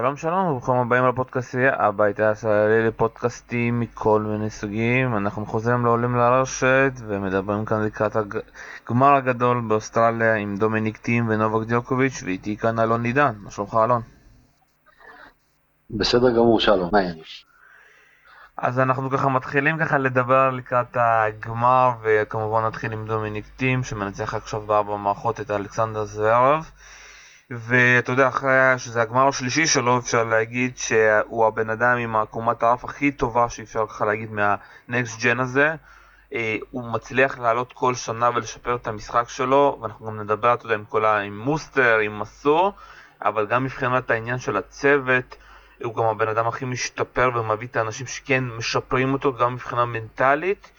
שלום שלום וברוכים הבאים לפודקאסט הבית הישראלי לפודקאסטים מכל מיני סוגים אנחנו חוזרים לעולים לרשת ומדברים כאן לקראת הגמר הגדול באוסטרליה עם דומיניק טים ונובק דיוקוביץ' ואיתי כאן אלון עידן, מה שלומך אלון? בסדר גמור שלום, מה? אז אנחנו ככה מתחילים ככה לדבר לקראת הגמר וכמובן נתחיל עם דומיניק טים שמנצח עכשיו בארבע מערכות את אלכסנדר זוורב ואתה יודע, אחרי שזה הגמר השלישי שלו, אפשר להגיד שהוא הבן אדם עם עקומת הרף הכי טובה שאפשר ככה להגיד מהנקסט ג'ן הזה. אה, הוא מצליח לעלות כל שנה ולשפר את המשחק שלו, ואנחנו גם נדבר, אתה יודע, עם כל ה... עם מוסטר, עם מסור, אבל גם מבחינת העניין של הצוות, הוא גם הבן אדם הכי משתפר ומביא את האנשים שכן משפרים אותו גם מבחינה מנטלית.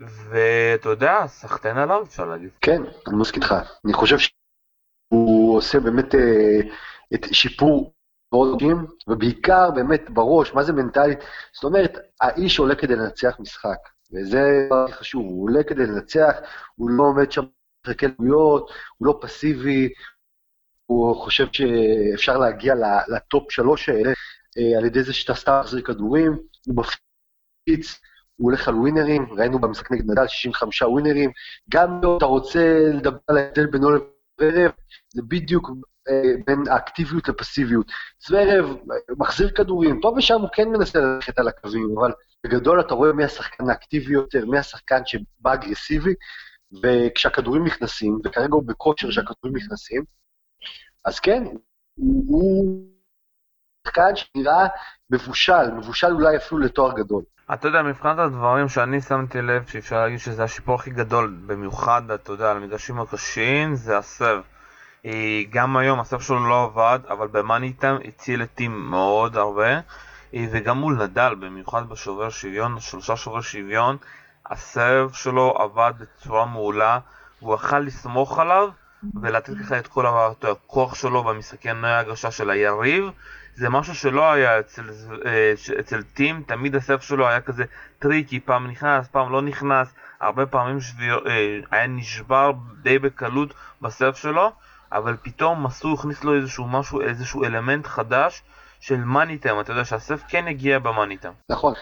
ואתה יודע, סחטיין עליו, אפשר להגיד. כן, אני מסכים איתך. אני חושב ש... הוא עושה באמת אה, את שיפור גדולים, ובעיקר באמת בראש, מה זה מנטלית? זאת אומרת, האיש עולה כדי לנצח משחק, וזה חשוב, הוא עולה כדי לנצח, הוא לא עומד שם מחכה דמויות, הוא לא פסיבי, הוא חושב שאפשר להגיע לטופ שלוש האלה אה, על ידי זה שאתה סתם מחזיר כדורים, הוא מפציץ, הוא הולך על ווינרים, ראינו במשחק נגד נדל 65 ווינרים, גם אם אתה רוצה לדבר על ההבדל בינו לבין זוורב זה בדיוק אה, בין האקטיביות לפסיביות. זוורב מחזיר כדורים, פה ושם הוא כן מנסה ללכת על הקווים, אבל בגדול אתה רואה מי השחקן האקטיבי יותר, מי השחקן שבא אגרסיבי, וכשהכדורים נכנסים, וכרגע הוא בכושר שהכדורים נכנסים, אז כן, הוא שחקן שנראה מבושל, מבושל אולי אפילו לתואר גדול. אתה יודע, מבחינת הדברים שאני שמתי לב, שאפשר להגיד שזה השיפור הכי גדול, במיוחד, אתה יודע, על המגרשים הקשים, זה הסב. אה, גם היום הסב שלו לא עבד, אבל במאניטם הציל את טים מאוד הרבה, אה, וגם מול נדל, במיוחד בשובר שוויון, שלושה שובר שוויון, הסב שלו עבד בצורה מעולה, והוא יכל לסמוך עליו ולתת לך את כל הכוח שלו במשחקי הגשה של היריב. זה משהו שלא היה אצל, אה, אצל תים, תמיד ה serve שלו היה כזה טריקי, פעם נכנס, פעם לא נכנס, הרבה פעמים שביר, אה, היה נשבר די בקלות ב serve שלו, אבל פתאום מסו הכניס לו איזשהו משהו, איזשהו אלמנט חדש של money time, אתה יודע שה serve כן הגיע ב money time. נכון,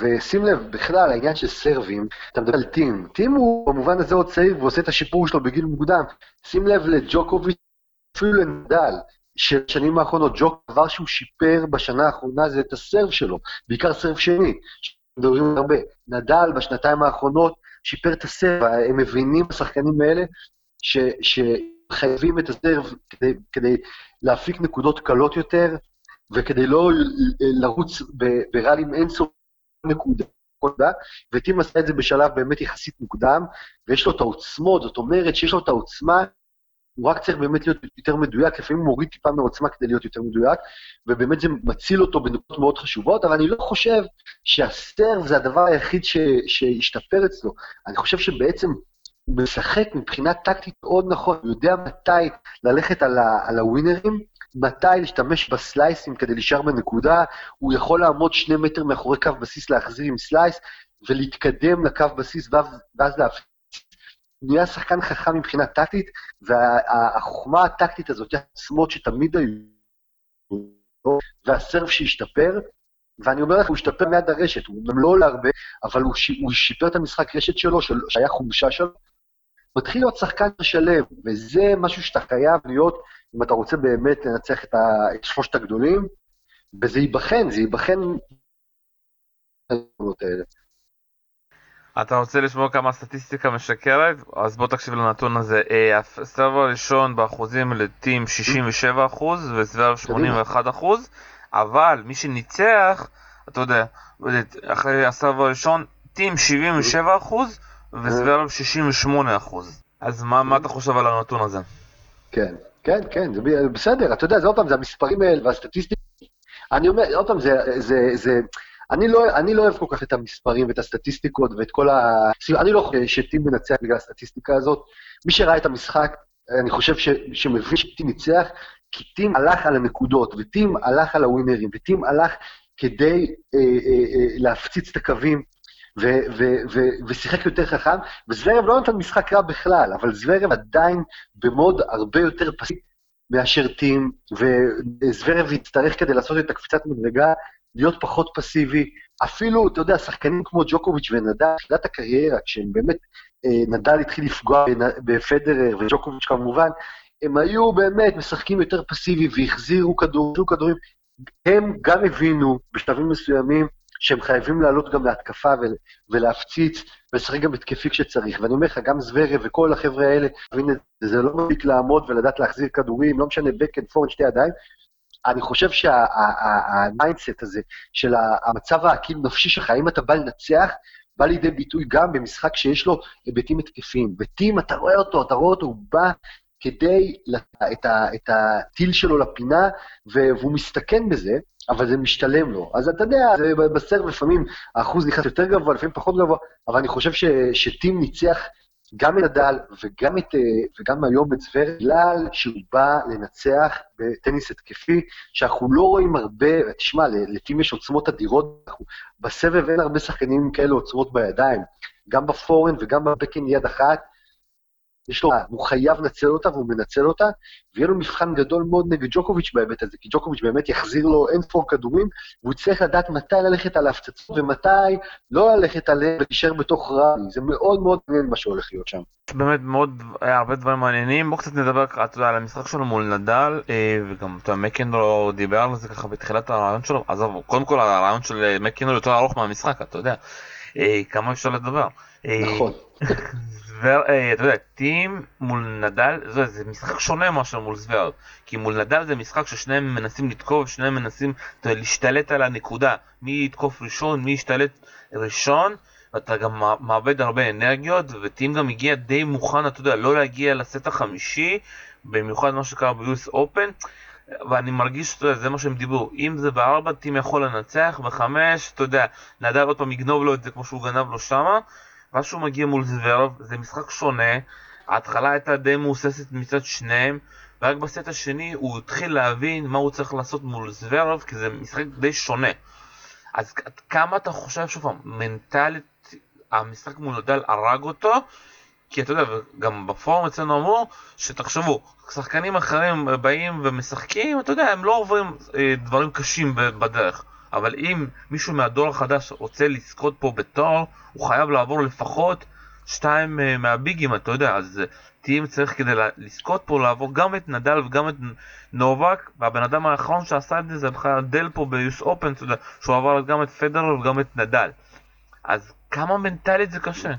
ושים לב, בכלל, העניין של סרבים, אתה מדבר על תים, תים הוא במובן הזה עוד צעיר ועושה את השיפור שלו בגיל מוקדם, שים לב לג'וקוביץ', אפילו לנדל, של שנים האחרונות, ג'וק, דבר שהוא שיפר בשנה האחרונה זה את הסרב שלו, בעיקר סרב שני, שמדברים הרבה. נדל בשנתיים האחרונות שיפר את הסרב, הם מבינים, השחקנים האלה, ש, שחייבים את הסרב כדי, כדי להפיק נקודות קלות יותר, וכדי לא לרוץ בראלים אינסוף נקודה. וטים עשה את זה בשלב באמת יחסית מוקדם, ויש לו את העוצמות, זאת אומרת שיש לו את העוצמה הוא רק צריך באמת להיות יותר מדויק, לפעמים הוא מוריד טיפה מעוצמה כדי להיות יותר מדויק, ובאמת זה מציל אותו בנקודות מאוד חשובות, אבל אני לא חושב שהסרב זה הדבר היחיד שהשתפר אצלו. אני חושב שבעצם הוא משחק מבחינה טקטית מאוד נכון, הוא יודע מתי ללכת על, ה, על הווינרים, מתי להשתמש בסלייסים כדי להישאר בנקודה, הוא יכול לעמוד שני מטר מאחורי קו בסיס להחזיר עם סלייס, ולהתקדם לקו בסיס ואז להפסיק נהיה שחקן חכם מבחינה טקטית, והחוכמה הטקטית הזאת, העצמות שתמיד היו, והסרף שהשתפר, ואני אומר לך, הוא השתפר מיד הרשת, הוא גם לא עולה הרבה, אבל הוא. הוא שיפר את המשחק רשת שלו, של... שהיה חולשה שלו, מתחיל להיות שחקן שלם, וזה משהו שאתה חייב להיות, אם אתה רוצה באמת לנצח את, ה... את שלושת הגדולים, וזה ייבחן, זה ייבחן... אתה רוצה לשמוע כמה סטטיסטיקה משקרת? אז בוא תקשיב לנתון הזה. הסבב הראשון באחוזים לטים 67% וסבב 81%, אבל מי שניצח, אתה יודע, אחרי הסבב הראשון, טים 77% וסבב 68%. אז מה, מה אתה חושב על הנתון הזה? כן, כן, כן, זה בסדר, אתה יודע, זה עוד פעם, זה המספרים האלה והסטטיסטיקה. אני אומר, עוד פעם, זה, זה, זה, אני לא, אני לא אוהב כל כך את המספרים ואת הסטטיסטיקות ואת כל ה... אני לא חושב שטים מנצח בגלל הסטטיסטיקה הזאת. מי שראה את המשחק, אני חושב ש, שמבין שטים ניצח, כי טים הלך על הנקודות, וטים הלך על הווינרים, וטים הלך כדי אה, אה, אה, להפציץ את הקווים, ו- ו- ו- ושיחק יותר חכם, וזוורב לא נתן משחק רע בכלל, אבל זוורב עדיין במוד הרבה יותר פסיבי. מאשר טים, וזוורב יצטרך כדי לעשות את הקפיצת מדרגה, להיות פחות פסיבי. אפילו, אתה יודע, שחקנים כמו ג'וקוביץ' ונדל, תחילת הקריירה, כשהם באמת, אה, נדל התחיל לפגוע בפדרר וג'וקוביץ' כמובן, הם היו באמת משחקים יותר פסיבי והחזירו כדור, כדורים. הם גם הבינו בשלבים מסוימים שהם חייבים לעלות גם להתקפה ולהפציץ ולשחק גם התקפי כשצריך. ואני אומר לך, גם זוורב וכל החבר'ה האלה, זה לא מספיק לעמוד ולדעת להחזיר כדורים, לא משנה backhand, forehand, שתי ידיים. אני חושב שה mindset הזה של המצב האקלים-נפשי שלך, אם אתה בא לנצח, בא לידי ביטוי גם במשחק שיש לו היבטים התקפיים. ותים, אתה רואה אותו, אתה רואה אותו, הוא בא כדי את, את הטיל שלו לפינה, והוא מסתכן בזה, אבל זה משתלם לו. אז אתה יודע, בסרט לפעמים האחוז נכנס יותר גבוה, לפעמים פחות גבוה, אבל אני חושב ש, שטים ניצח גם את נדל וגם, את, וגם היום את זוור, בגלל שהוא בא לנצח בטניס התקפי, שאנחנו לא רואים הרבה, תשמע, לטים יש עוצמות אדירות, בסבב אין הרבה שחקנים כאלה עוצמות בידיים, גם בפורן וגם בבקן יד אחת, יש לו, הוא חייב לנצל אותה והוא מנצל אותה, ויהיה לו מבחן גדול מאוד נגד ג'וקוביץ' בהיבט הזה, כי ג'וקוביץ' באמת יחזיר לו אין ספור כדורים, והוא צריך לדעת מתי ללכת על ההפצצות ומתי לא ללכת עליהם ולהישאר בתוך רמי. זה מאוד מאוד מעניין מה שהולך להיות שם. באמת מאוד, היה הרבה דברים מעניינים. בואו קצת נדבר ככה, אתה יודע, על המשחק שלו מול נדל, אה, וגם, אתה יודע, מקנדו דיבר על זה ככה בתחילת הרעיון שלו. עזוב, קודם כל הרעיון של מקנדו יותר ארוך מהמשחק, אתה יודע. אה, כמה אפשר לדבר. נכון. זוור, אה, אתה יודע, טים מול נדל, זה, זה משחק שונה מאשר מול זוור. כי מול נדל זה משחק ששניהם מנסים לתקוף, שניהם מנסים יודע, להשתלט על הנקודה. מי יתקוף ראשון, מי ישתלט ראשון, ואתה גם מאבד הרבה אנרגיות, וטים גם הגיע די מוכן, אתה יודע, לא להגיע לסט החמישי, במיוחד מה שקרה ב-US Open. ואני מרגיש שאתה יודע, זה מה שהם דיברו, אם זה בארבע, טים יכול לנצח, בחמש, אתה יודע, נדל עוד פעם יגנוב לו את זה כמו שהוא גנב לו שמה, ואז שהוא מגיע מול זוורב, זה משחק שונה, ההתחלה הייתה די מהוססת מצד שניהם, ורק בסט השני הוא התחיל להבין מה הוא צריך לעשות מול זוורב, כי זה משחק די שונה. אז כמה אתה חושב, שוב מנטלית, המשחק מול נדל הרג אותו? כי אתה יודע, גם בפורום אצלנו אמרו, שתחשבו, שחקנים אחרים באים ומשחקים, אתה יודע, הם לא עוברים אה, דברים קשים בדרך. אבל אם מישהו מהדור החדש רוצה לזכות פה בתואר, הוא חייב לעבור לפחות שתיים uh, מהביגים, אתה יודע, אז uh, טים צריך כדי לזכות פה לעבור גם את נדל וגם את נובק, והבן אדם האחרון שעשה את זה זה בכלל דל פה ביוס אופן, אתה יודע, שהוא עבר גם את פדרר וגם את נדל. אז כמה מנטלית זה קשה?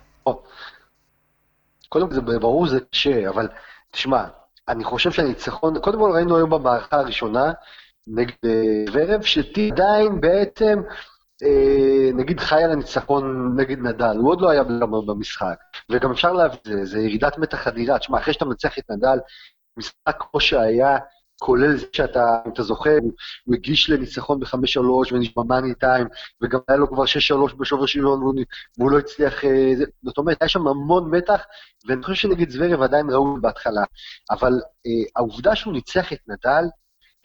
קודם כל זה ברור זה קשה, אבל תשמע, אני חושב שהניצחון, קודם כל ראינו היום במערכה הראשונה, נגד אה, ורב, שטי עדיין בעצם, אה, נגיד חי על הניצחון נגד נדל, הוא עוד לא היה במשחק, וגם אפשר להבין, זה, זה ירידת מתח אדירה, תשמע, אחרי שאתה מנצח את נדל, משחק כמו שהיה, כולל זה שאתה, אם אתה זוכר, הוא הגיש לניצחון ב-5-3 ונשמע מאני טיים, וגם היה לו כבר 6-3 בשובר שוויון והוא לא הצליח, אה, זאת אומרת, היה שם המון מתח, ואני חושב שנגד זוורב עדיין ראו בהתחלה. אבל אה, העובדה שהוא ניצח את נדל,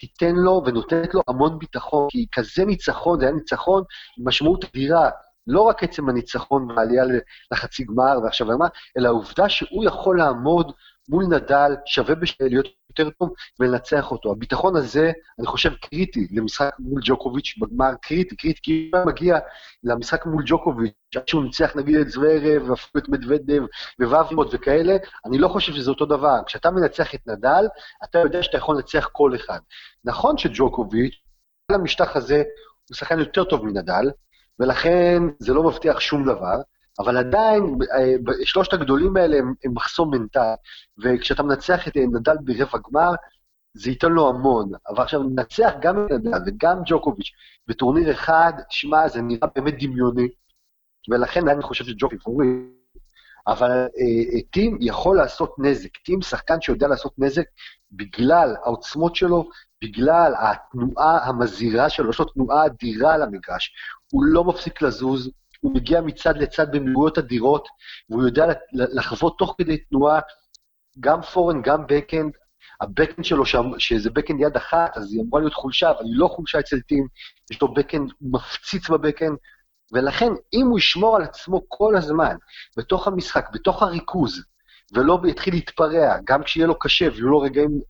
תיתן לו ונותנת לו המון ביטחון, כי כזה ניצחון, זה היה ניצחון עם משמעות אדירה, לא רק עצם הניצחון והעלייה לחצי גמר ועכשיו למה, אלא העובדה שהוא יכול לעמוד מול נדל, שווה להיות יותר טוב ולנצח אותו. הביטחון הזה, אני חושב, קריטי למשחק מול ג'וקוביץ' בגמר, קריטי, קריטי, כי אם הוא מגיע למשחק מול ג'וקוביץ', עד שהוא ניצח נגיד את זוורב, ואפילו את מדוודב, וואבימות וכאלה, אני לא חושב שזה אותו דבר. כשאתה מנצח את נדל, אתה יודע שאתה יכול לנצח כל אחד. נכון שג'וקוביץ', על המשטח הזה, הוא שחקן יותר טוב מנדל, ולכן זה לא מבטיח שום דבר, אבל עדיין, אה, שלושת הגדולים האלה הם, הם מחסום מנטל, וכשאתה מנצח את נדל ברבע גמר, זה ייתן לו המון. אבל עכשיו, לנצח גם את נדל וגם ג'וקוביץ' בטורניר אחד, שמע, זה נראה באמת דמיוני, ולכן אני חושב שג'וקוביץ' פורי. אבל אה, אה, טים יכול לעשות נזק. טים שחקן שיודע לעשות נזק בגלל העוצמות שלו, בגלל התנועה המזהירה שלו, יש לו תנועה אדירה על המגרש. הוא לא מפסיק לזוז, הוא מגיע מצד לצד במהירויות אדירות, והוא יודע לחוות תוך כדי תנועה גם פורן, גם בקאנד. הבקאנד שלו, שם, שזה בקאנד יד אחת, אז היא אמורה להיות חולשה, אבל היא לא חולשה אצל טים, יש לו בקאנד מפציץ בבקאנד, ולכן אם הוא ישמור על עצמו כל הזמן, בתוך המשחק, בתוך הריכוז, ולא יתחיל להתפרע, גם כשיהיה לו קשה ויהיו לו רגעים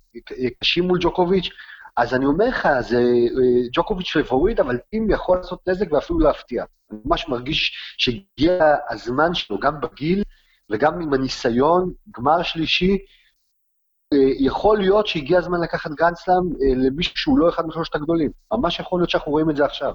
קשים מול ג'וקוביץ', אז אני אומר לך, זה אה, ג'וקוביץ' פבוריט, אבל טים יכול לעשות נזק ואפילו להפתיע. אני ממש מרגיש שהגיע הזמן שלו, גם בגיל וגם עם הניסיון, גמר שלישי, אה, יכול להיות שהגיע הזמן לקחת גרנדסלאם אה, למישהו שהוא לא אחד משלושת הגדולים. ממש יכול להיות שאנחנו רואים את זה עכשיו.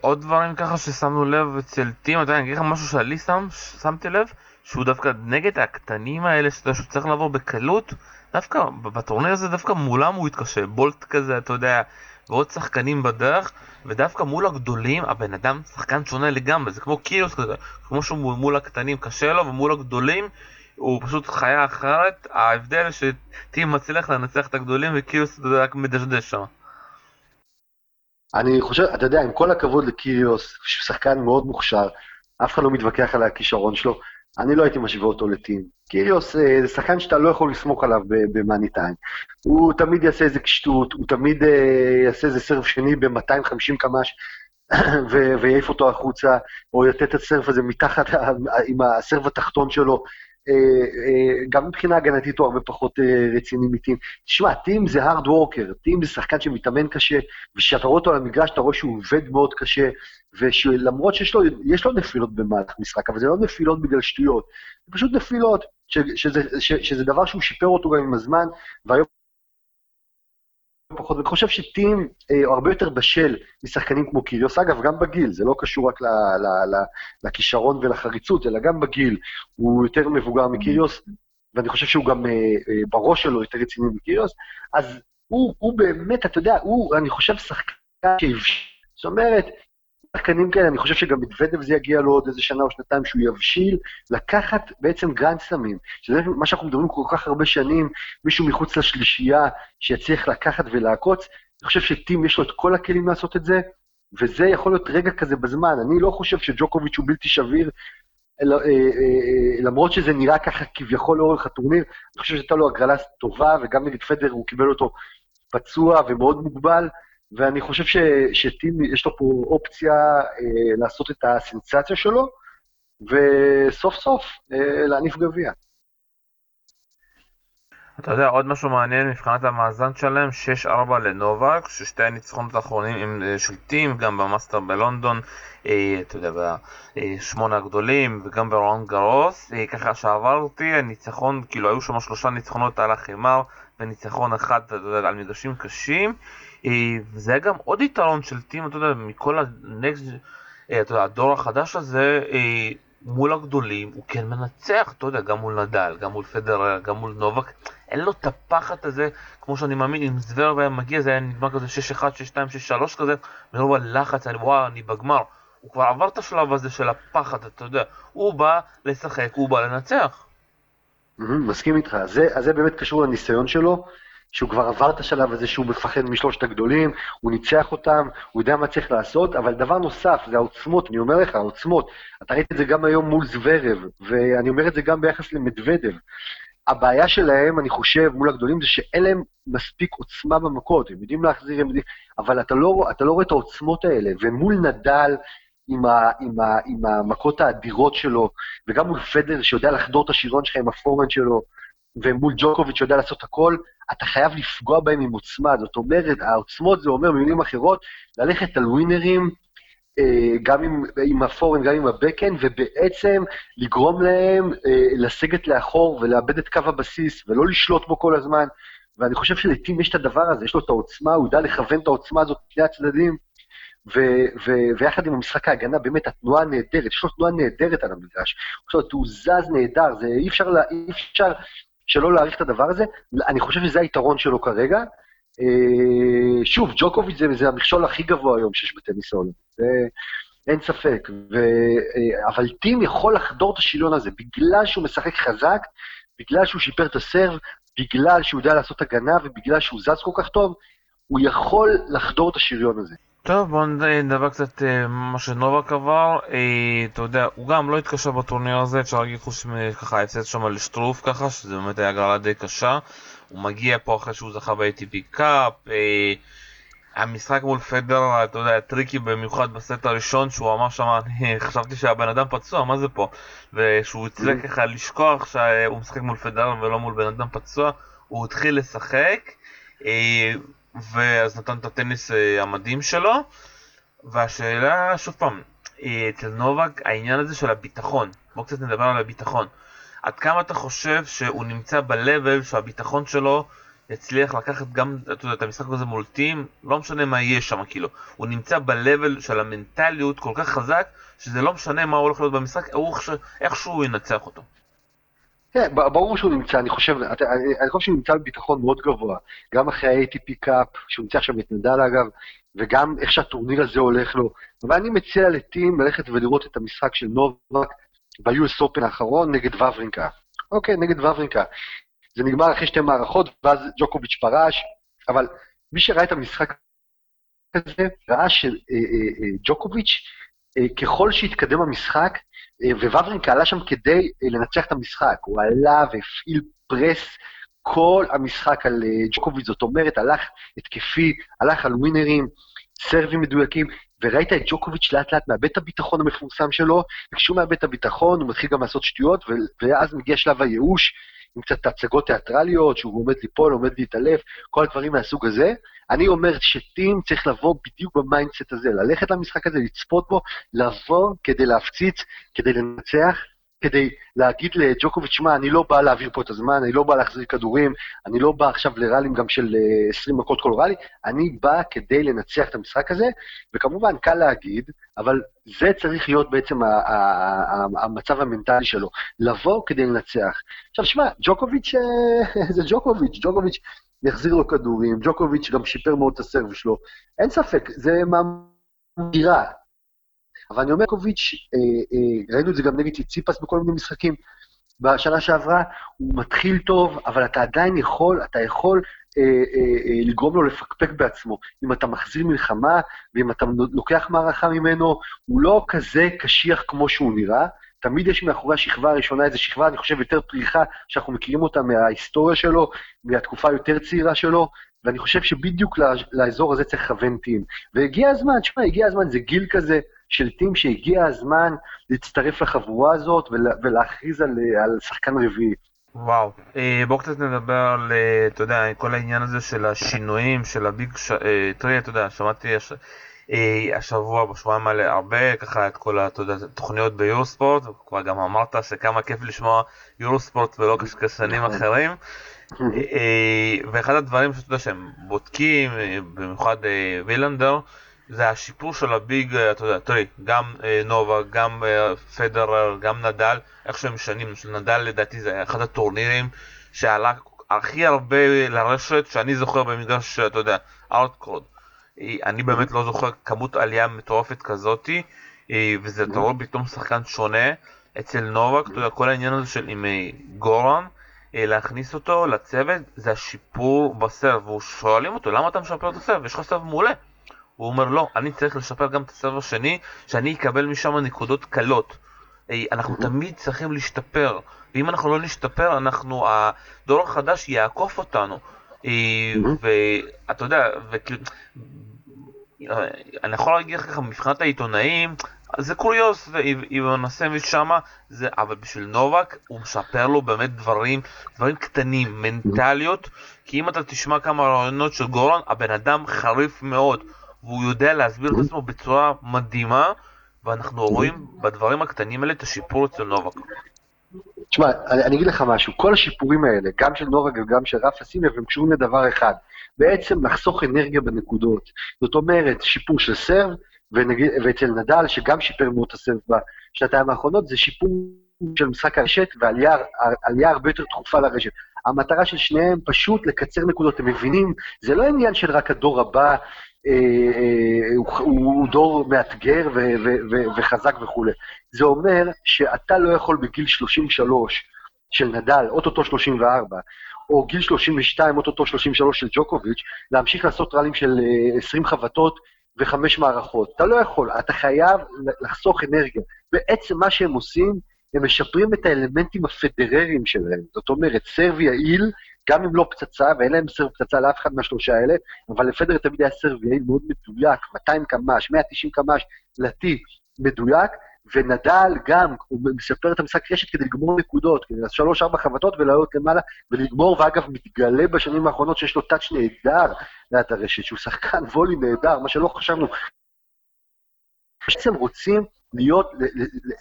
עוד דברים ככה ששמנו לב אצל טים, אתה יודע, אני אגיד לך משהו שאני שם, שמתי לב, שהוא דווקא נגד הקטנים האלה, שאתה צריך לעבור בקלות, דווקא בטורניר הזה, דווקא מולם הוא התקשה, בולט כזה, אתה יודע, ועוד שחקנים בדרך, ודווקא מול הגדולים, הבן אדם שחקן שונה לגמרי, זה כמו קיוס כזה, כמו שהוא מול הקטנים קשה לו, ומול הגדולים הוא פשוט חיה אחרת, ההבדל שטים מצליח לנצח את הגדולים וקיוס, אתה יודע, רק מדשדש שם. אני חושב, אתה יודע, עם כל הכבוד לקיריוס, שחקן מאוד מוכשר, אף אחד לא מתווכח על הכישרון שלו, אני לא הייתי משווה אותו לטים. קיריוס אה, זה שחקן שאתה לא יכול לסמוך עליו במאני טיים. הוא תמיד יעשה איזה קשטות, הוא תמיד אה, יעשה איזה סרף שני ב-250 קמ"ש, ויעיף אותו החוצה, או יתת את הסרף הזה מתחת, עם הסרף התחתון שלו, גם מבחינה הגנתית הוא הרבה פחות אה, רציני מטים. תשמע, טים זה הארד וורקר, טים זה שחקן שמתאמן קשה, וכשאתה רואה אותו על המגרש, אתה רואה שהוא עובד מאוד קשה, ולמרות שיש לו, לו נפילות במהלך משחק, אבל זה לא נפילות בגלל שטויות, זה פשוט נפילות, שזה, שזה דבר שהוא שיפר אותו גם עם הזמן, והיום פחות, ואני חושב שטים אה, הוא הרבה יותר בשל משחקנים כמו קיריוס, אגב, גם בגיל, זה לא קשור רק ל, ל, ל, לכישרון ולחריצות, אלא גם בגיל, הוא יותר מבוגר מקיריוס, ואני חושב שהוא גם אה, אה, בראש שלו יותר רציני מקיריוס, אז הוא, הוא באמת, אתה יודע, הוא, אני חושב, שחקן שהבשיל, זאת אומרת, שחקנים כאלה, אני חושב שגם מדוודב זה יגיע לו עוד איזה שנה או שנתיים שהוא יבשיל, לקחת בעצם גרנד סמים, שזה מה שאנחנו מדברים כל כך הרבה שנים, מישהו מחוץ לשלישייה שיצליח לקחת ולעקוץ, אני חושב שתים יש לו את כל הכלים לעשות את זה, וזה יכול להיות רגע כזה בזמן. אני לא חושב שג'וקוביץ' הוא בלתי שביר, אה, אה, אה, למרות שזה נראה ככה כביכול לאורך הטורניר, אני חושב שהייתה לו הגרלה טובה, וגם נגד פדר הוא קיבל אותו פצוע ומאוד מוגבל, ואני חושב ש, שטים, יש לו פה אופציה אה, לעשות את הסנסציה שלו, וסוף סוף אה, להניף גביע. אתה יודע, עוד משהו מעניין מבחינת המאזן שלהם, 6-4 לנובק, ששתי הניצחונות האחרונים הם אה, של טים, גם במאסטר בלונדון, אה, אתה יודע, בשמונה הגדולים, וגם ברון גרוס. אה, ככה שעברתי, הניצחון, כאילו היו שם שלושה ניצחונות על החימר, וניצחון אחד, אתה יודע, על מגרשים קשים. אה, וזה היה גם עוד יתרון של טים, אתה יודע, מכל הנקסט, אה, אתה יודע, הדור החדש הזה, אה, מול הגדולים, הוא כן מנצח, אתה יודע, גם מול נדל, גם מול פדרר, גם מול נובק, אין לו את הפחד הזה, כמו שאני מאמין, אם זוורב היה מגיע, זה היה נגמר כזה 6-1, 6-2, 6-3 כזה, מרוב הלחץ, אני, וואו, אני בגמר. הוא כבר עבר את השלב הזה של הפחד, אתה יודע, הוא בא לשחק, הוא בא לנצח. מסכים איתך, זה, זה באמת קשור לניסיון שלו. שהוא כבר עבר את השלב הזה שהוא מפחד משלושת הגדולים, הוא ניצח אותם, הוא יודע מה צריך לעשות, אבל דבר נוסף, זה העוצמות, אני אומר לך, העוצמות. אתה ראית את זה גם היום מול זוורב, ואני אומר את זה גם ביחס למדוודב. הבעיה שלהם, אני חושב, מול הגדולים, זה שאין להם מספיק עוצמה במכות, הם יודעים להחזיר, הם יודעים, אבל אתה לא, אתה לא רואה את העוצמות האלה, ומול נדל, עם, ה, עם, ה, עם המכות האדירות שלו, וגם מול פדר שיודע לחדור את השירון שלך עם הפורנד שלו, ומול ג'וקוביץ' שיודע לעשות הכל, אתה חייב לפגוע בהם עם עוצמה. זאת אומרת, העוצמות זה אומר במילים אחרות, ללכת על ווינרים, אה, גם עם, עם הפורן, גם עם הבקן, ובעצם לגרום להם אה, לסגת לאחור ולאבד את קו הבסיס, ולא לשלוט בו כל הזמן. ואני חושב שלטים יש את הדבר הזה, יש לו את העוצמה, הוא יודע לכוון את העוצמה הזאת לשני הצדדים, ו- ו- ויחד עם המשחק ההגנה, באמת, התנועה נהדרת, יש לו תנועה נהדרת על המגרש. הוא זז נהדר, זה אי אפשר, לה, אי אפשר שלא להעריך את הדבר הזה. אני חושב שזה היתרון שלו כרגע. אה, שוב, ג'וקוביץ' זה, זה המכשול הכי גבוה היום שיש בטניס העולם. זה... אין ספק. ו... אה, אבל טים יכול לחדור את השילון הזה, בגלל שהוא משחק חזק, בגלל שהוא שיפר את ה serve, בגלל שהוא יודע לעשות הגנה ובגלל שהוא זז כל כך טוב, הוא יכול לחדור את השריון הזה. טוב, בואו נדבר קצת מה שנובק עבר. אתה יודע, הוא גם לא התקשר בטורניר הזה, אפשר להגיד חוץ מככה הפסד שם לשטרוף ככה, שזה באמת היה גרלה די קשה. הוא מגיע פה אחרי שהוא זכה ב-ATP Cup. אה, המשחק מול פדר, אתה יודע, tricky במיוחד בסט הראשון, שהוא אמר שם, חשבתי שהבן אדם פצוע, מה זה פה? ושהוא הצליח Mm-hmm. ככה לשכוח שהוא משחק מול פדר ולא מול בן אדם פצוע, הוא התחיל לשחק, אה, ואז נתן את הטניס אה, המדהים שלו, והשאלה, שוב פעם, אה, אצל נובק, העניין הזה של הביטחון, בואו קצת נדבר על הביטחון. עד כמה אתה חושב שהוא נמצא ב-level שהביטחון שלו יצליח לקחת גם, אתה יודע, את המשחק הזה מול טים, לא משנה מה יהיה שם, כאילו. הוא נמצא ב-level של המנטליות כל כך חזק, שזה לא משנה מה הולך להיות במשחק, הוא איך- איכשהו הוא ינצח אותו. כן, ברור שהוא נמצא, אני חושב, אני אני חושב שהוא נמצא בביטחון מאוד גבוה. גם אחרי ה-ATP קאפ, שהוא ניצח שם את נדל אגב, וגם איך שהטורניר הזה הולך לו. אבל אני מציע לטים ללכת ולראות את המשחק של נובק ב-US Open האחרון נגד וברינקה. אוקיי, נגד וברינקה. זה נגמר אחרי שתי מערכות, ואז ג'וקוביץ' פרש, אבל מי שראה את המשחק הזה, ראה שג'וקוביץ', ככל שהתקדם המשחק, אה, וווברינקה עלה שם כדי אה, לנצח את המשחק. הוא עלה והפעיל פרס כל המשחק על אה, ג'וקוביץ', זאת אומרת, הלך התקפי, הלך על ווינרים, סרבים מדויקים, וראית את ג'וקוביץ' לאט לאט מאבד את הביטחון המפורסם שלו, וכשהוא מאבד את הביטחון, הוא מתחיל גם לעשות שטויות, ואז מגיע שלב הייאוש, עם קצת הצגות תיאטרליות, שהוא עומד ליפול, עומד להתעלף, כל הדברים מהסוג הזה. אני אומר שתים צריך לבוא בדיוק ב mindset הזה, ללכת למשחק הזה, לצפות בו, לבוא כדי להפציץ, כדי לנצח, כדי להגיד לג'וקוביץ', שמע, אני לא בא להעביר פה את הזמן, אני לא בא להחזיר כדורים, אני לא בא עכשיו ל rallyים גם של אה, 20 מכות כל rally, אני בא כדי לנצח את המשחק הזה, וכמובן, קל להגיד, אבל זה צריך להיות בעצם המצב המנטלי שלו, לבוא כדי לנצח. עכשיו, שמע, ג'וקוביץ' אה, זה ג'וקוביץ', ג'וקוביץ' יחזיר לו כדורים, ג'וקוביץ' גם שיפר מאוד את הסרב שלו, אין ספק, זה מהמגירה. אבל אני אומר, ג'וקוביץ', אה, אה, ראינו את זה גם נגד ציציפס בכל מיני משחקים בשנה שעברה, הוא מתחיל טוב, אבל אתה עדיין יכול, אתה יכול אה, לגרום לו לפקפק בעצמו. אם אתה מחזיר מלחמה, ואם אתה לוקח מערכה ממנו, הוא לא כזה קשיח כמו שהוא נראה. תמיד יש מאחורי השכבה הראשונה איזו שכבה, אני חושב, יותר פריחה, שאנחנו מכירים אותה מההיסטוריה שלו, מהתקופה היותר צעירה שלו, ואני חושב שבדיוק לאזור הזה צריך לכוון טים. והגיע הזמן, תשמע, הגיע הזמן, זה גיל כזה של טים שהגיע הזמן להצטרף לחבורה הזאת ולה, ולהכריז על, על שחקן רביעי. וואו. אה, בואו קצת נדבר על, אה, אתה יודע, כל העניין הזה של השינויים, של הביג ש... אה, טרי, אתה יודע, שמעתי הש... השבוע, בשבועיים האלה, הרבה, ככה, את כל, התוכניות ביורוספורט, כבר גם אמרת שכמה כיף לשמוע יורוספורט ולא קשקשנים נכון. אחרים. ואחד הדברים שאתה יודע שהם בודקים, במיוחד וילנדר, זה השיפור של הביג, אה, אתה יודע, תראי, גם אה, נובה, גם אה, פדרר, גם נדל, איך שהם משנים, נדל לדעתי זה אחד הטורנירים שעלה הכי הרבה לרשת שאני זוכר במגרש, אתה יודע, ארטקורד. אה, אני באמת לא זוכר כמות עלייה מטורפת כזאתי, אה, וזה, אתה רואה פתאום שחקן שונה. אצל נובק, אתה יודע, כל העניין הזה של עם גורן, להכניס אותו לצוות, זה השיפור בסרב, ושואלים אותו, למה אתה משפר את הסרב? יש לך סרב מעולה. הוא אומר, לא, אני צריך לשפר גם את הסרב השני, שאני אקבל משם נקודות קלות. אה, אנחנו תמיד צריכים להשתפר, ואם אנחנו לא נשתפר, אנחנו, הדור החדש יעקוף אותנו. אה, ואתה יודע, וכאילו, אה, אני יכול להגיד לך ככה, מבחינת העיתונאים, זה קוריוז, ואיוונסביץ' שמה, זה, אבל בשביל נובק, הוא משפר לו באמת דברים, דברים קטנים, מנטליות, כי אם אתה תשמע כמה רעיונות של גורן, הבן אדם חריף מאוד, והוא יודע להסביר את עצמו בצורה מדהימה, ואנחנו רואים בדברים הקטנים האלה את השיפור אצל נובק. תשמע, אני, אני אגיד לך משהו, כל השיפורים האלה, גם של נובק וגם של רפה, שים לב, הם קשורים לדבר אחד, בעצם לחסוך אנרגיה בנקודות. זאת אומרת, שיפור של סרב, ונגיד, ואצל נדל, שגם שיפר מאוד את הסרב בשנתיים האחרונות, זה שיפור של משחק הרשת ועלייה הרבה יותר תכופה לרשת. המטרה של שניהם פשוט לקצר נקודות, הם מבינים, זה לא עניין של רק הדור הבא, אה, אה, הוא, הוא דור מאתגר ו, ו, ו, וחזק וכולי. זה אומר שאתה לא יכול בגיל 33 של נדל, אוטוטו 34, או גיל 32, אוטוטו 33 של ג'וקוביץ', להמשיך לעשות ראלים של 20 חבטות וחמש מערכות. אתה לא יכול, אתה חייב לחסוך אנרגיה. בעצם מה שהם עושים, הם משפרים את האלמנטים הפדרריים שלהם. זאת אומרת, סרב יעיל, גם אם לא פצצה, ואין להם סרב פצצה לאף אחד מהשלושה האלה, אבל לפדר תמיד היה סרב יעיל מאוד מדויק, 200 קמ"ש, 190 קמ"ש, לטי מדויק, ונדל גם, הוא מספר את המשחק רשת כדי לגמור נקודות, כדי לעשות שלוש-ארבע חבטות ולעלות למעלה ולגמור, ואגב, מתגלה בשנים האחרונות שיש לו טאץ' נהדר ליד הרשת, שהוא שחקן וולי נהדר, מה שלא חשבנו. בעצם רוצים להיות,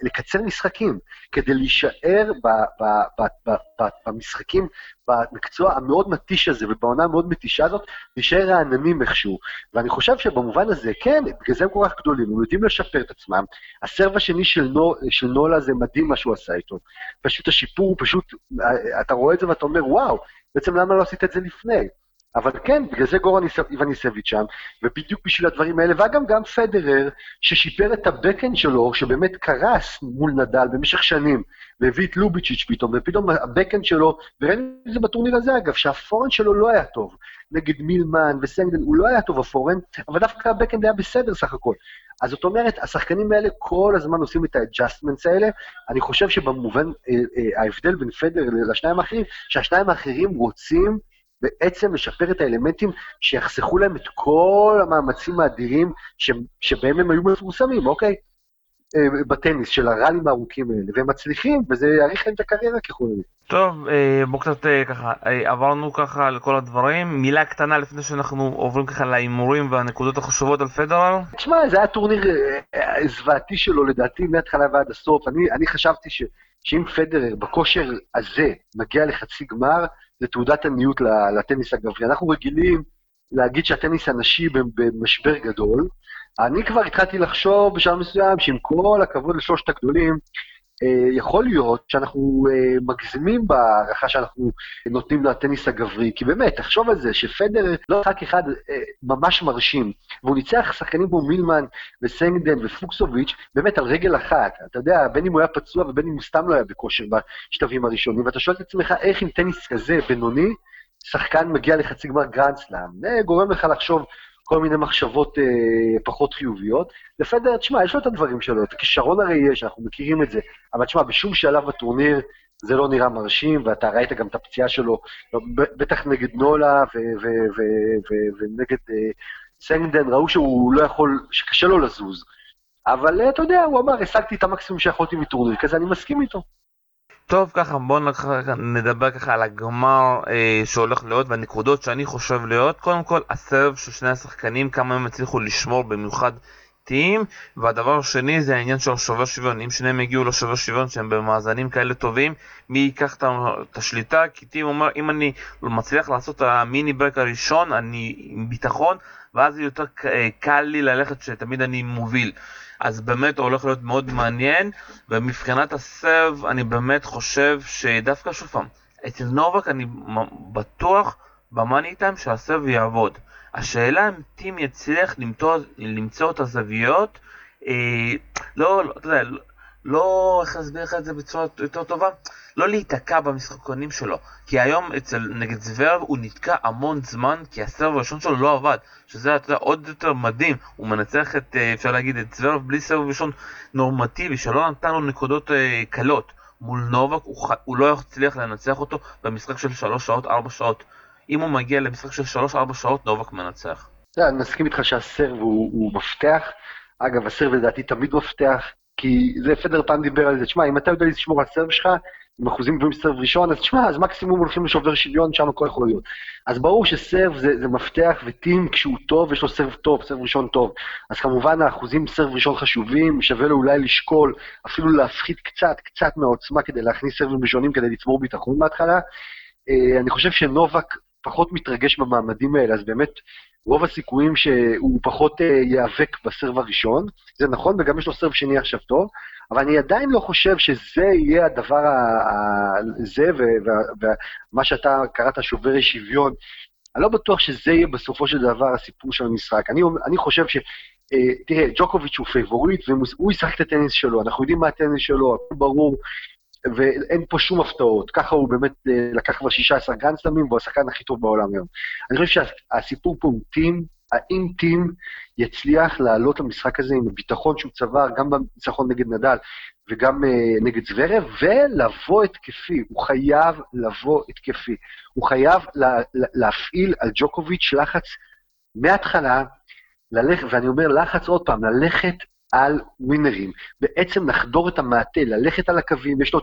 לקצר משחקים, כדי להישאר ב, ב, ב, ב, ב, במשחקים, במקצוע המאוד מתיש הזה ובעונה המאוד מתישה הזאת, להישאר רעננים איכשהו. ואני חושב שבמובן הזה, כן, בגלל זה הם כל כך גדולים, הם יודעים לשפר את עצמם. הסרב השני של, נו, של נולה זה מדהים מה שהוא עשה איתו. פשוט השיפור, פשוט, אתה רואה את זה ואתה אומר, וואו, בעצם למה לא עשית את זה לפני? אבל כן, בגלל זה גורן איווניסביץ' שם, ובדיוק בשביל הדברים האלה, ואגם גם פדרר, ששיפר את הבקן שלו, שבאמת קרס מול נדל במשך שנים, והביא את לוביצ'יץ' פתאום, ופתאום ה backhand שלו, וראינו את זה בטורניר הזה אגב, שה forehand שלו לא היה טוב, נגד מילמן וסנדגרן, הוא לא היה טוב ה forehand, אבל דווקא ה backhand היה בסדר סך הכל. אז זאת אומרת, השחקנים האלה כל הזמן עושים את ה adjustments האלה. אני חושב שבמובן, אה, אה, ההבדל בין פדר לשניים האחרים, שהשניים האחרים רוצים בעצם לשפר את האלמנטים שיחסכו להם את כל המאמצים האדירים ש, שבהם הם היו מפורסמים, אוקיי? אה, בטניס, של הראלים הארוכים האלה, והם מצליחים, וזה יאריך להם את הקריירה ככל הנראה. טוב, אה, בואו קצת אה, ככה, עברנו ככה על כל הדברים. מילה קטנה לפני שאנחנו עוברים ככה להימורים והנקודות החשובות על פדרל. תשמע, זה היה טורניר זוועתי שלו לדעתי מההתחלה ועד הסוף. אני, אני חשבתי ש, שאם פדרר בכושר הזה מגיע לחצי גמר, זה תעודת עניות לטניס הגברי. אנחנו רגילים להגיד שהטניס הנשי במשבר גדול. אני כבר התחלתי לחשוב בשלב מסוים שעם כל הכבוד לשלושת הגדולים, יכול להיות שאנחנו אה, מגזימים בהערכה שאנחנו נותנים לטניס הגברי, כי באמת, תחשוב על זה, שפדר לא רק אחד אה, ממש מרשים, והוא ניצח שחקנים כמו מילמן וסנגדן ופוקסוביץ', באמת על רגל אחת. אתה יודע, בין אם הוא היה פצוע ובין אם הוא סתם לא היה בכושר בשלבים הראשונים, ואתה שואל את עצמך, איך עם טניס כזה בינוני, שחקן מגיע לחצי גמר גרנדסלאם? זה גורם לך לחשוב כל מיני מחשבות אה, פחות חיוביות. לפדר, תשמע, יש לו את הדברים שלו, את הכישרון הרי יש, אנחנו מכירים את זה, אבל תשמע, בשום שלב בטורניר זה לא נראה מרשים, ואתה ראית גם את הפציעה שלו, בטח נגד נולה ונגד אה, סנגדן, ראו שהוא לא יכול, שקשה לו לזוז. אבל אה, אתה יודע, הוא אמר, השגתי את המקסימום שיכולתי מטורניר כזה, אני מסכים איתו. טוב, ככה בואו נדבר ככה על הגמר אה, שהולך להיות והנקודות שאני חושב להיות. קודם כל, הסרב של שני השחקנים, כמה הם הצליחו לשמור במיוחד טים, והדבר השני זה העניין של השובר שוויון. אם שניהם יגיעו לשובר שוויון שהם במאזנים כאלה טובים, מי ייקח את השליטה? כי טים אומר, אם אני מצליח לעשות המיני ברק הראשון, אני עם ביטחון, ואז יותר אה, קל לי ללכת שתמיד אני מוביל. אז באמת הולך להיות מאוד מעניין, ומבחינת הסרב אני באמת חושב שדווקא שוב פעם, אצל נובק אני בטוח במאני טיים שהסרב יעבוד. השאלה אם טים יצליח למצוא, למצוא את הזוויות, אה, לא, לא, אתה יודע, לא, איך להסביר לך את זה בצורה יותר טובה? לא להיתקע במשחקונים שלו. כי היום אצל נגד זוורב הוא נתקע המון זמן, כי הסרב הראשון שלו לא עבד. שזה, אתה יודע, עוד יותר מדהים. הוא מנצח את, אה, אפשר להגיד, את זוורב בלי סרב ראשון נורמטיבי, שלא נתן לו נקודות אה, קלות. מול נובק הוא, הוא לא יצליח לנצח אותו במשחק של 3 שעות, 4 שעות. אם הוא מגיע למשחק של 3-4 שעות, נובק מנצח. אני מסכים איתך שהסרב הוא, הוא מפתח. אגב, הסרב לדעתי תמיד מפתח. כי זה פדר פעם דיבר על זה, תשמע, אם אתה יודע לשמור על סרב שלך, עם אחוזים גבוהים סרב ראשון, אז תשמע, אז מקסימום הולכים לשובר שוויון, שם הכל יכול להיות. אז ברור שסרב זה, זה מפתח, וטים כשהוא טוב, יש לו סרב טוב, סרב ראשון טוב. אז כמובן האחוזים סרב ראשון חשובים, שווה לו אולי לשקול, אפילו להפחית קצת, קצת מהעוצמה כדי להכניס סרבים ראשונים, כדי לצבור ביטחון בהתחלה. אה, אני חושב שנובק פחות מתרגש במעמדים האלה, אז באמת רוב הסיכויים שהוא פחות uh, ייאבק ב serve הראשון, זה נכון, וגם יש לו serve שני עכשיו טוב, אבל אני עדיין לא חושב שזה יהיה הדבר הזה, ומה שאתה קראת שוברי שוויון, אני לא בטוח שזה יהיה בסופו של דבר הסיפור של המשחק. אני, אני חושב ש... Uh, תראה, ג'וקוביץ' הוא פייבוריט, והוא ישחק את הטניס שלו, אנחנו יודעים מה הטניס שלו, הכל ברור, ואין פה שום הפתעות. ככה הוא באמת אה, לקח כבר 16 גרנדסלמים, והוא השחקן הכי טוב בעולם היום. אני חושב שהסיפור פה הוא טים, האם טים יצליח לעלות למשחק הזה עם הביטחון שהוא צבר, גם בניצחון נגד נדל, וגם uh, נגד זוורב, ולבוא התקפי, הוא חייב לבוא התקפי. הוא חייב לה, להפעיל על ג'וקוביץ' לחץ מההתחלה, ללכת, ואני אומר לחץ עוד פעם, ללכת על ווינרים, בעצם לחדור את המעטה, ללכת על הקווים, יש לו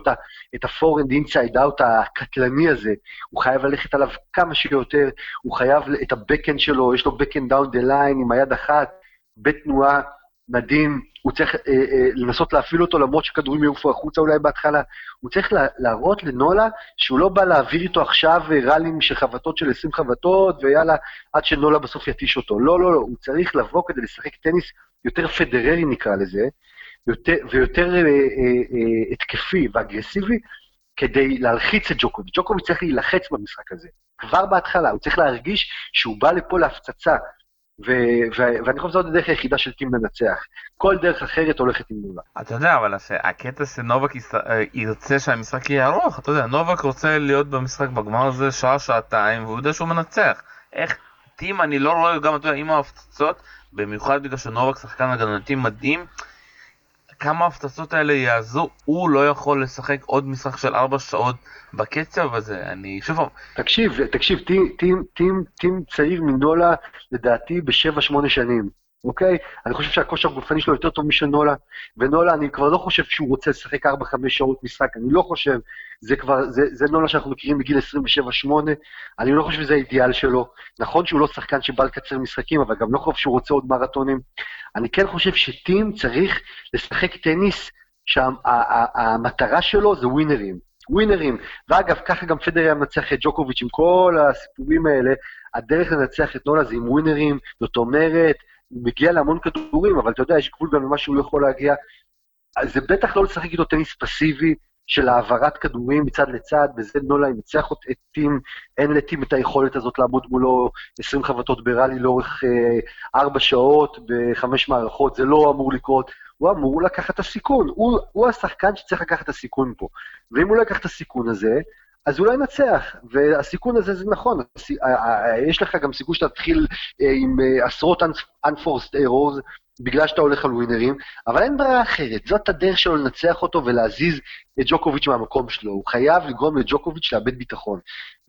את ה-forend inside out הקטלני הזה, הוא חייב ללכת עליו כמה שיותר, הוא חייב את ה-backend שלו, יש לו backend down the line עם היד אחת, בתנועה, מדהים, הוא צריך אה, אה, לנסות להפעיל אותו למרות שכדורים יעופו החוצה אולי בהתחלה, הוא צריך לה, להראות לנולה שהוא לא בא להעביר איתו עכשיו אה, ראלים של חבטות של 20 חבטות ויאללה, עד שנולה בסוף יתיש אותו. לא, לא, לא, הוא צריך לבוא כדי לשחק טניס יותר פדררי נקרא לזה, יותר, ויותר אה, אה, אה, התקפי ואגרסיבי, כדי להלחיץ את ג'וקוביץ'. ג'וקוביץ' צריך להילחץ במשחק הזה, כבר בהתחלה, הוא צריך להרגיש שהוא בא לפה להפצצה, ו- ו- ואני חושב שזאת הדרך היחידה של טים לנצח. כל דרך אחרת הולכת עם נולה. אתה יודע, אבל הקטע שנובק אה, ירצה שהמשחק יהיה ארוך, אתה יודע, נובק רוצה להיות במשחק בגמר הזה שעה, שעתיים, והוא יודע שהוא מנצח. איך טים, אני לא רואה גם, אתה יודע, עם ההפצצות, במיוחד בגלל שנובק שחקן הגנתי מדהים, כמה ההפצצות האלה יעזו, הוא לא יכול לשחק עוד משחק של 4 שעות בקצב הזה, אני שוב. תקשיב, תקשיב, טים, צעיר מנולה לדעתי ב-7-8 שנים. אוקיי? אני חושב שהכושר הגופני שלו יותר טוב משל נולה, ונולה, אני כבר לא חושב שהוא רוצה לשחק 4-5 שעות משחק, אני לא חושב, זה כבר, זה, זה נולה שאנחנו מכירים בגיל 27-8, אני לא חושב שזה האידיאל שלו. נכון שהוא לא שחקן שבא לקצר משחקים, אבל גם לא חושב שהוא רוצה עוד מרתונים. אני כן חושב שטים צריך לשחק טניס שהמטרה שלו זה ווינרים. ווינרים. ואגב, ככה גם פדר היה מנצח את ג'וקוביץ' עם כל הסיפורים האלה, הדרך לנצח את נולה זה עם ווינרים, זאת אומרת, מגיע להמון כדורים, אבל אתה יודע, יש גבול גם למה שהוא יכול להגיע. זה בטח לא לשחק איתו טניס פסיבי של העברת כדורים מצד לצד, וזה נולה ינצח את טים, אין לטים את היכולת הזאת לעמוד מולו 20 חבטות בראלי לאורך אה, 4 שעות בחמש מערכות, זה לא אמור לקרות. הוא אמור לקחת את הסיכון, הוא, הוא השחקן שצריך לקחת את הסיכון פה. ואם הוא לא ייקח את הסיכון הזה, אז הוא לא ינצח, והסיכון הזה זה נכון, יש לך גם סיכוי שאתה תתחיל אה, עם אה, עשרות unforced errors, בגלל שאתה הולך על ווינרים, אבל אין ברירה אחרת, זאת הדרך שלו לנצח אותו ולהזיז את ג'וקוביץ' מהמקום שלו, הוא חייב לגרום לג'וקוביץ' לאבד ביטחון.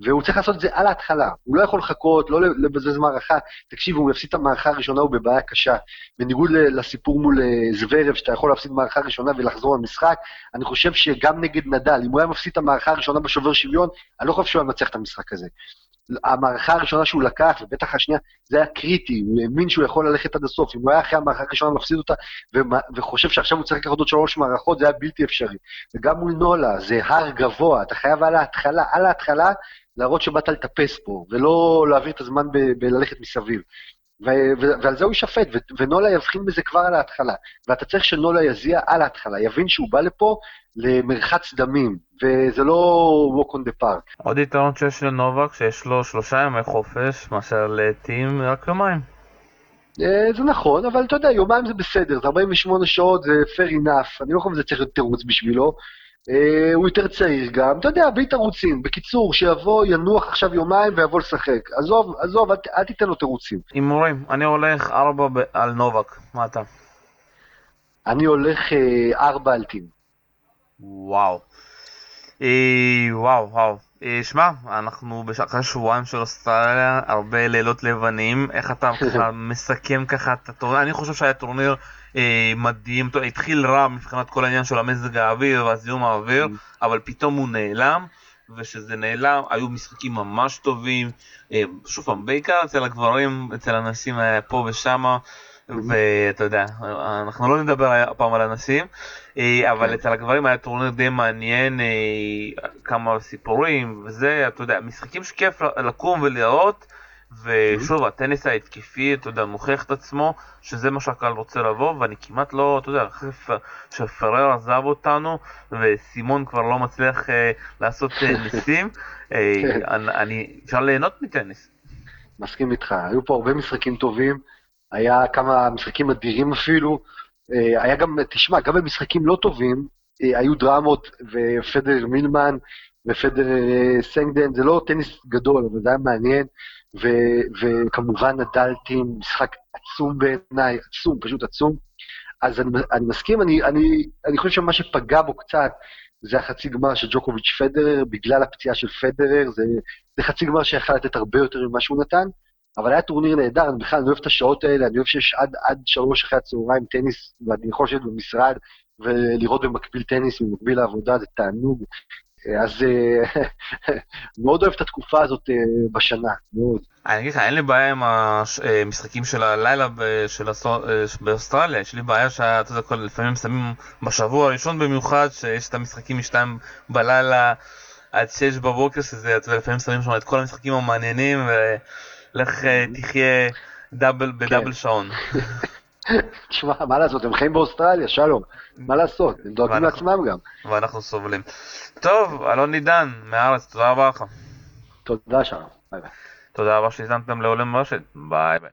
והוא צריך לעשות את זה על ההתחלה, הוא לא יכול לחכות, לא לבזבז מערכה, תקשיב, הוא יפסיד את המערכה הראשונה, הוא בבעיה קשה. בניגוד לסיפור מול אה, זוורב, שאתה יכול להפסיד מערכה ראשונה ולחזור למשחק, אני חושב שגם נגד נדל, אם הוא היה מפסיד את המערכה הראשונה בשובר שוויון, אני לא חושב שהוא היה מנצח את המשחק הזה. המערכה הראשונה שהוא לקח, ובטח השנייה, זה היה קריטי, הוא האמין שהוא יכול ללכת עד הסוף. אם הוא היה אחרי המערכה הראשונה מפסיד אותה, וחושב שעכשיו הוא צריך לקחת עוד שלוש מערכות, זה היה בלתי אפשרי. וגם מול נולה, זה הר גבוה, אתה חייב על ההתחלה, על ההתחלה, להראות שבאת לטפס פה, ולא להעביר את הזמן בללכת מסביב. ועל זה הוא יישפט, ונולה יבחין בזה כבר על ההתחלה. ואתה צריך שנולה יזיע על ההתחלה, יבין שהוא בא לפה למרחץ דמים, וזה לא walk on the park. עוד יתרון שיש לנובק, שיש לו שלושה ימי חופש, מאשר לטים רק יומיים. אה, זה נכון, אבל אתה יודע, יומיים זה בסדר, זה 48 שעות, זה fair enough, אני לא חושב שזה צריך להיות תירוץ בשבילו. אה, הוא יותר צעיר גם, אתה יודע, בלי תירוצים. בקיצור, שיבוא, ינוח עכשיו יומיים ויבוא לשחק. עזוב, עזוב, אל, אל תיתן לו תירוצים. הימורים, אני הולך ארבע ב- על נובק, מה אתה? אני הולך אה, ארבע על טים. וואו. אה, וואו, וואו. אה, שמע, אנחנו אחרי שבועיים של אוסטרליה, הרבה לילות לבנים, איך אתה מסכם ככה את הטורניר? אני חושב שהיה טורניר אה, מדהים, טוב, התחיל רע מבחינת כל העניין של המזג האוויר והזיהום האוויר, mm. אבל פתאום הוא נעלם, וכשזה נעלם היו משחקים ממש טובים, אה, שוב פעם, בעיקר אצל הגברים, אצל הנשים היה פה ושמה. ואתה יודע, אנחנו לא נדבר הפעם על הנשים, אה, אבל כן. אצל הגברים היה טורניר די מעניין, אה, כמה סיפורים וזה, אתה יודע, משחקים שכיף לקום ולראות, ושוב, הטניס ההתקפי, אתה יודע, מוכיח את עצמו, שזה מה שהקהל רוצה לבוא, ואני כמעט לא, אתה יודע, אחרי שפרר עזב אותנו, וסימון כבר לא מצליח אה, לעשות אה, ניסים, אה, כן. אני, אפשר ליהנות מטניס. מסכים איתך, היו פה הרבה משחקים טובים. היה כמה משחקים אדירים אפילו. אה, היה גם, תשמע, גם במשחקים לא טובים, אה, היו דרמות, ופדר מילמן ופדר אה, סנגדן, זה לא טניס גדול, אבל זה היה מעניין. ו, וכמובן נדלתי משחק עצום בעיניי, עצום, פשוט עצום. אז אני, אני מסכים, אני, אני, אני חושב שמה שפגע בו קצת זה החצי גמר של ג'וקוביץ' פדרר, בגלל הפציעה של פדרר, זה, זה חצי גמר שיכול לתת הרבה יותר ממה שהוא נתן, אבל היה טורניר נהדר, אני בכלל אני אוהב את השעות האלה, אני אוהב שיש עד, עד שלוש אחרי הצהריים טניס, ואני יכול לשבת במשרד ולראות במקביל טניס, במקביל לעבודה, זה תענוג. אז אה, מאוד אוהב את התקופה הזאת אה, בשנה, מאוד. אני אגיד לך, אין לי בעיה עם המשחקים של הלילה באוסטרליה, יש לי בעיה שאתה יודע, לפעמים שמים בשבוע הראשון במיוחד, שיש את המשחקים משתיים בלילה עד שש בבוקר, שזה, אתה יודע, לפעמים שמים שם את כל המשחקים המעניינים, ולך אה, תחיה דאבל בדאבל כן. שעון. תשמע, מה לעשות, הם חיים באוסטרליה, שלום. מה לעשות, הם דואגים לעצמם גם. ואנחנו סובלים. טוב, אלון עידן, מהארץ, תודה רבה לך. תודה, שלום. ביי ביי. תודה רבה שהזמתם לעולם רשת, ביי ביי.